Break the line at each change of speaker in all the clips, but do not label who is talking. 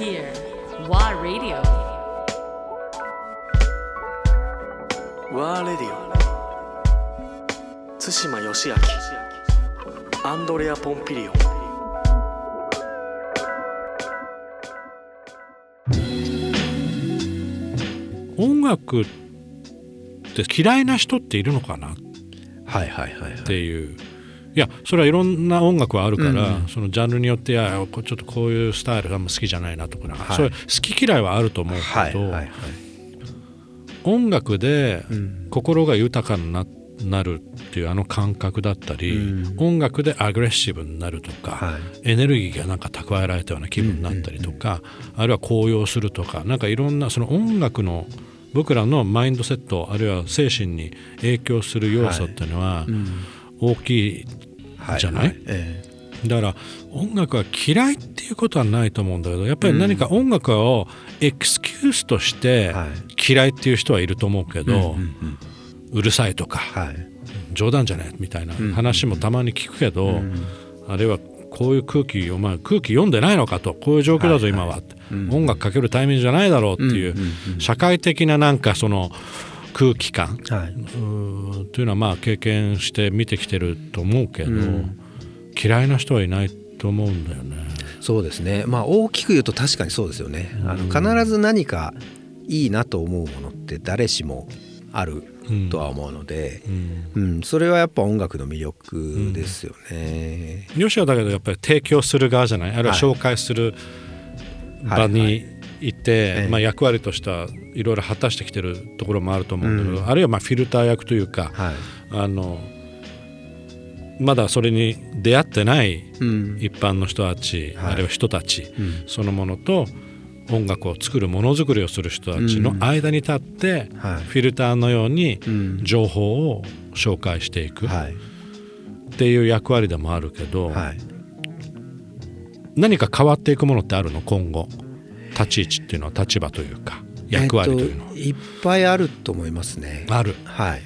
here. WA Radio.
ワーレディオ対馬義明アンドレア・ポンピリオン
音楽って嫌いな人っているのかなっ
はいはいはいはい
ていう。いやそれはいろんな音楽はあるから、
うん
そのジャンルによっていやこちょっとこういうスタイルが好きじゃないなとか、
はい。
それ好き嫌いはあると思うけど、
はいはいはい。
音楽で
うん。
心が豊かにななるっていうあの感覚だったり、
うん。
音楽でアグレッシブになるとか、
はい。
エネルギーがなんか蓄えられたような気分になったりとか、あるいは高揚するとかなんかいろんなその音楽の僕らのマインドセットあるいは精神に影響する要素っていうのは
うん
大きい
は
じゃない？
え
だから音楽は嫌いっていうことはないと思うんだけどやっぱり何か音楽をエクスキュースとして
はい。
嫌いっていう人はいると思うけど、
えう
るさいとか
はい。
冗談じゃないみたいな
うん
話もたまに聞くけど、
うん
あるいはこういう空気お前空気読んでないのかとこういう状況だぞ
はい
今はって、
うん。
音楽かけるタイミングじゃないだろうっていう,、社会的ななんかその空気感。
はい。う
ーというのはまあ経験して見てきてると思うけど、
うん。
嫌いな人はいないと思うんだよね。
そうですね。まあ大きく言うと確かにそうですよね。あの必ず何かいいなと思うものって誰しもあるとは思うので、
うん。
うん、それはやっぱ音楽の魅力ですよね。
よしはだけどやっぱり提供する側じゃない？あるいは
はい。
紹介する場に行って、
ええ。
まあ、役割としてはいろいろ果たしてきてるところもあると思うんだけど、
うん。
あるいはまあフィルター役というか、
はい。
あのまだそれに出会ってない
うん。
一般の人たち、
はい。
あるいは人たち、
うん。
そのものと音楽を作るものづくりをする人たちの間に立って、
はい。
フィルターのように
うん。
情報を紹介していくっ
はい。
ていう役割でもあるけど、
はい。
何か変わっていくものってあるの？今後立ち位置っていうのは立場というか役割というのは、
えっといっぱいあると思いますね。
ある。
はい。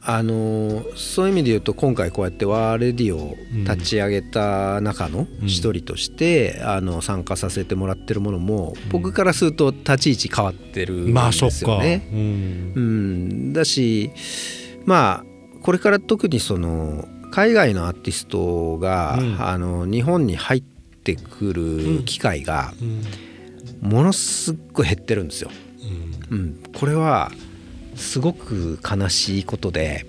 あのーそういう意味で言うと今回こうやってワーレディオを立ち上げた中の一人として、あの参加させてもらってるものも僕からすると立ち位置変わってるんですよね。
まあそっか、うん。
うん、だしまあこれから特にその海外のアーティストが、
うん。
あの日本に入ってくる機会が
うん
ものすっごい減ってるんですよ。うん、これはすごく悲しいことで、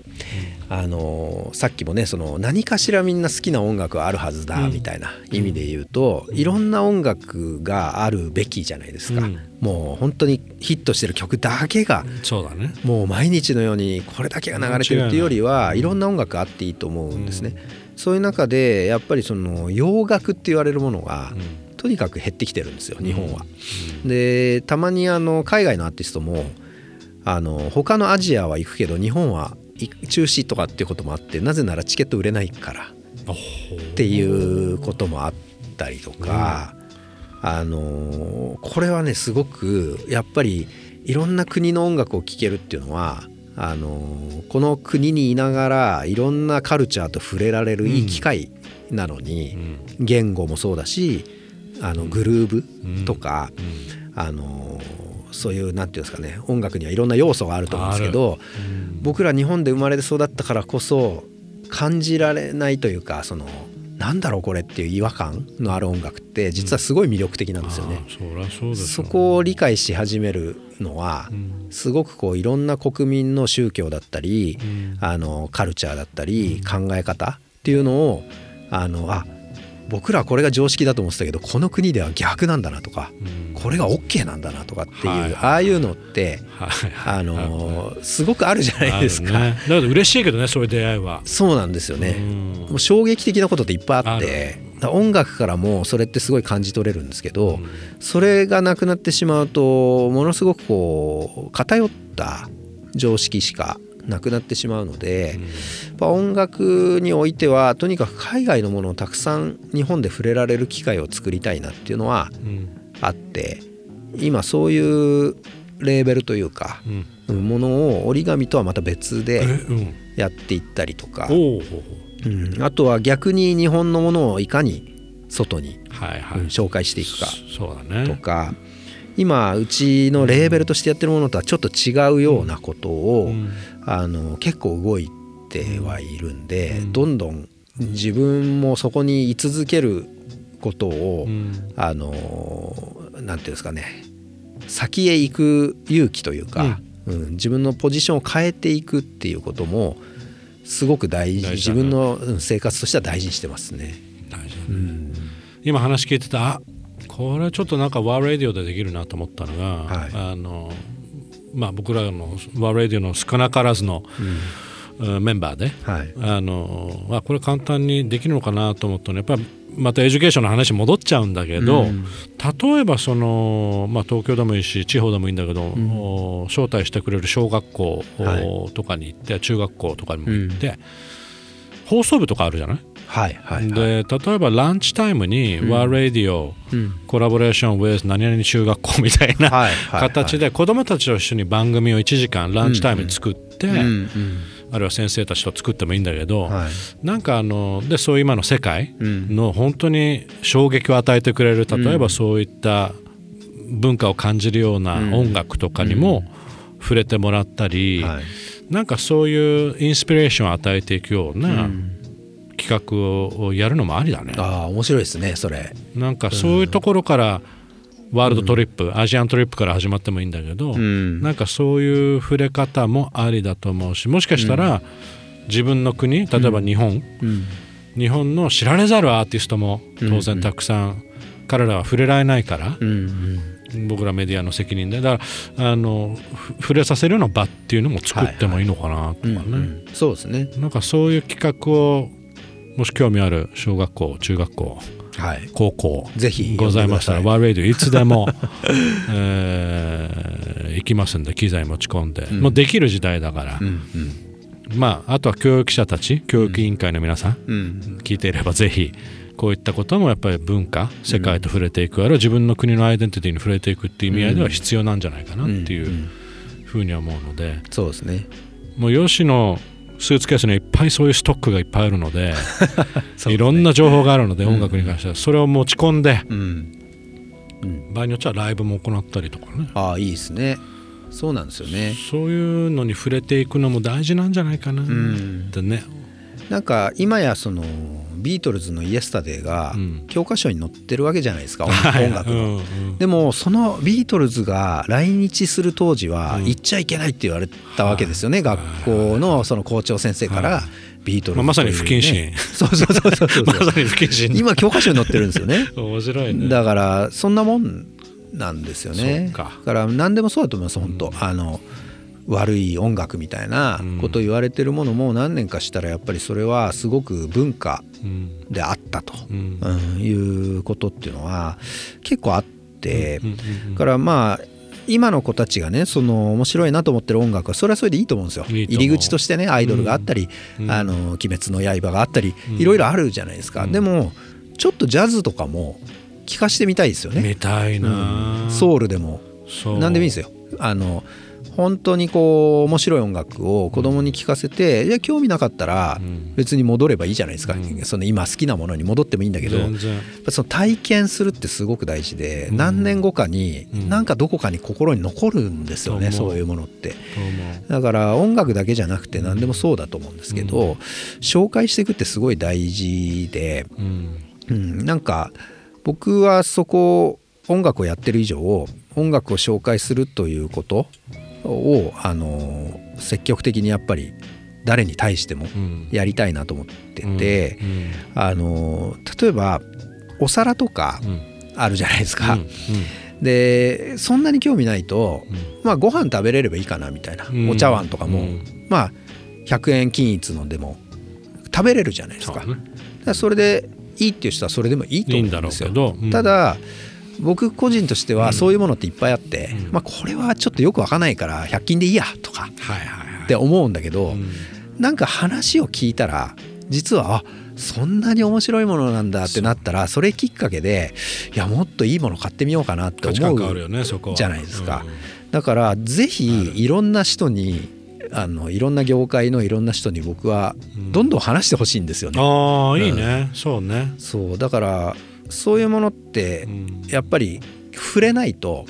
あのさっきもねその何かしらみんな好きな音楽はあるはずだ
うん。
みたいな意味で言うと、いろんな音楽があるべきじゃないですか、
うん。
もう本当にヒットしてる曲だけが
そうだね。
もう毎日のようにこれだけが流れてるっていうよりはいろんな音楽あっていいと思うんですね。そういう中でやっぱりその洋楽って言われるものがとにかく減ってきてるんですよ日本は。でたまにあの海外のアーティストもあの他のアジアは行くけど日本はい中止とかっていうこともあってなぜならチケット売れないからっていうこともあったりとか、あのこれはねすごくやっぱりいろんな国の音楽を聴けるっていうのはあのこの国にいながらいろんなカルチャーと触れられるいい機会なのに、言語もそうだしあのグルーブとか、あのそういうなんていうんですかね音楽にはいろんな要素があると思うんですけど、僕ら日本で生まれて育ったからこそ感じられないというかそのなんだろうこれっていう違和感のある音楽って実はすごい魅力的なんですよね。
うです
そこを理解し始めるのは
ん。
すごくこういろんな国民の宗教だったり
ん。
あのカルチャーだったり考え方っていうのをあのあ僕らはこれが常識だと思ってたけどこの国では逆なんだなとか
うん。
これが OK なんだなとかっていう、
はい
ああいうのって
はいはい。
あのすごくあるじゃないですか。
ね。だけど嬉しいけどねそういう出会いは。
そうなんですよね。
うん。
もう衝撃的なことっていっぱいあっ
あ
て音楽からもそれってすごい感じ取れるんですけど、それがなくなってしまうとものすごくこう偏った常識しかなくなってしまうので、やっぱ音楽においてはとにかく海外のものをたくさん日本で触れられる機会を作りたいなっていうのは
うん。
あって今そういうレーベルというか、
うん。
ものを折り紙とはまた別
え
で
うん。
やっていったりとか、うん、あとは逆に日本のものをいかに外に、
はいはい、
うん紹介していくか
そうだね。
とか今うちのレーベルとしてやってるものとはちょっと違うようなことを、
うん。
あの結構動いてはいるんで、
うん。
どんどん自分もそこに居続けることを、
うん。
あのなんていうんですかね先へ行く勇気というか、うん。自分のポジションを変えていくっていうこともすごく大事自分のうん生活としては大事にしてますね。
大事だね。
うん。
今話聞いてたあこれはちょっとなんかワーラディオでできるなと思ったのが、
はい。
あのまあ僕らのワーラディオの少なからずの、うん。メンバーで
はい。
あのあこれ簡単にできるのかなと思ったのやっぱりまた education の話に戻っちゃうんだけど、
うん。
例えばその、まあ、東京でもいいし地方でもいいんだけど、お招待してくれる小学校
は
とかに行って、中学校とかにも行って、放送部とかあるじゃない、
はいはいはい。
で例えばランチタイムに、ワーラディオ
うん。
コラボレーション with 何々中学校みたいな、形で子どもたちと一緒に番組を1時間ランチタイムに作って、
うんうん。
あるいは先生たちと作ってもいいんだけど、
はい。
なんかあのでそういう今の世界
うん。
の本当に衝撃を与えてくれる例えばそういった文化を感じるような音楽とかにも触れてもらったり、
はい。
なんかそういうインスピレーションを与えていくような企画をやるのもありだね。
ああ面白いですねそれ。
なんかそういうところからワールドトリップ、アジアントリップから始まってもいいんだけど、
ん。
なんかそういう触れ方もありだと思うしもしかしたら自分の国例えば日本、
うん。
日本の知られざるアーティストも当然たくさん、彼らは触れられないから、
うん
僕らメディアの責任で。だからあのふ触れさせるような場っていうのも作ってもいいのかなとかね、
うんうん。そうですね。
なんかそういう企画をもし興味ある小学校中学校
はい。
高校
ぜひ
ございましたらワーレディオいつでも、えー行きますんで機材持ち込んで、もうできる時代だから、
うんうん。
まああとは教育者たち教育委員会の皆さん、
うん。
聞いていればぜひこういったこともやっぱり文化世界と触れていく、あるいは自分の国のアイデンティティに触れていくっていう意味合いでは必要なんじゃないかなっていうふうには思うので。
そうですね。
もう吉のスーツケースにはいっぱいそういうストックがいっぱいあるので
ね。
いろんな情報があるので音楽に関しては。それを持ち込んで
うん。
場合によってはライブも行ったりとかね。
ああいいですね。そうなんですよね。
そういうのに触れていくのも大事なんじゃないかなっ
ん
てね。
なんか今やそのビートルズの「イエスタデー」が
うん。
教科書に載ってるわけじゃないですか、
はい。
音楽の。
うんうん。
でもそのビートルズが来日する当時は
うん。
行っちゃいけないって言われたわけですよね、学校のその校長先生からビートルズね、
まさに不謹慎。
そうそうそうそうそう。
まさに不謹慎。
今教科書に載ってるんですよね。
面白いね。
だからそんなもんなんですよね。
そうか。
だから何でもそうだと思います本当、あの悪い音楽みたいなことを言われてるものも何年かしたらやっぱりそれはすごく文化
うん。
であったと、
うん。
うんいうことっていうのは結構あって、からまあ今の子たちがねその面白いなと思ってる音楽はそれはそれでいいと思うんですよ。入り口としてねアイドルがあったり「
うん。
あの鬼滅の刃」があったりいろいろあるじゃないですか、でもちょっとジャズとかも聞かしてみたいですよね。
見たいな、
ソウルでも何でもいいですよ。あの本当にこう面白い音楽を子供に聞かせて、いや興味なかったら
ん。
別に戻ればいいじゃないですか、
うん。
その今好きなものに戻ってもいいんだけどその体験するってすごく大事で、何年後かに
うん。
なんかどこかに心に残るんですよね、
う。
そういうものって。だから音楽だけじゃなくて何でもそうだと思うんですけど、紹介していくってすごい大事で、
うん。
うん、なんか僕はそこ音楽をやってる以上音楽を紹介するということをあの積極的にやっぱり誰に対しても
うん。
やりたいなと思ってて、
うん。
あの例えばお皿とか
うん。
あるじゃないですか、
うん。
でそんなに興味ないと、
うん。
まあご飯食べれればいいかなみたいな、
うん。
お茶碗とかも、
うん。
まあ100円均一のでも食べれるじゃないですか。
そうね。
だそれでいいっていう人はそれでもいいと思うんですよ。
けど、うん。
ただ僕個人としてはそういうものっていっぱいあって、
うん。
まあ、これはちょっとよくわかんないから100均でいいやとかって思うんだけど、
うん。
なんか話を聞いたら実はあそんなに面白いものなんだってなったらそれきっかけでいやもっといいもの買ってみようかなって思うじゃないですか。
うん。
だからぜひいろんな人にあのいろんな業界のいろんな人に僕はどんどん話してほしいんですよね。
ああいいね、そうね。
そうだからそういうものって
うん。
やっぱり触れないと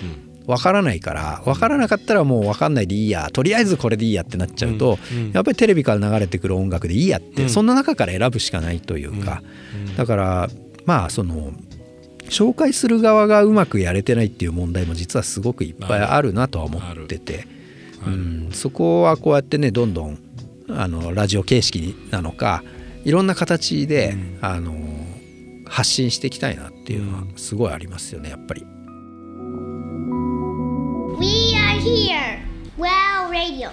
わからないからわからなかったらもうわかんないでいいやとりあえずこれでいいやってなっちゃうとやっぱりテレビから流れてくる音楽でいいやって
うん。
そんな中から選ぶしかないというかだからまあその紹介する側がうまくやれてないっていう問題も実はすごくいっぱいあるなとは思ってて、うん、そこはこうやってねどんどんあのラジオ形式なのかいろんな形で、あの発信していきたいなっていうのはすごいありますよねやっぱり。
We are here. Well, Radio.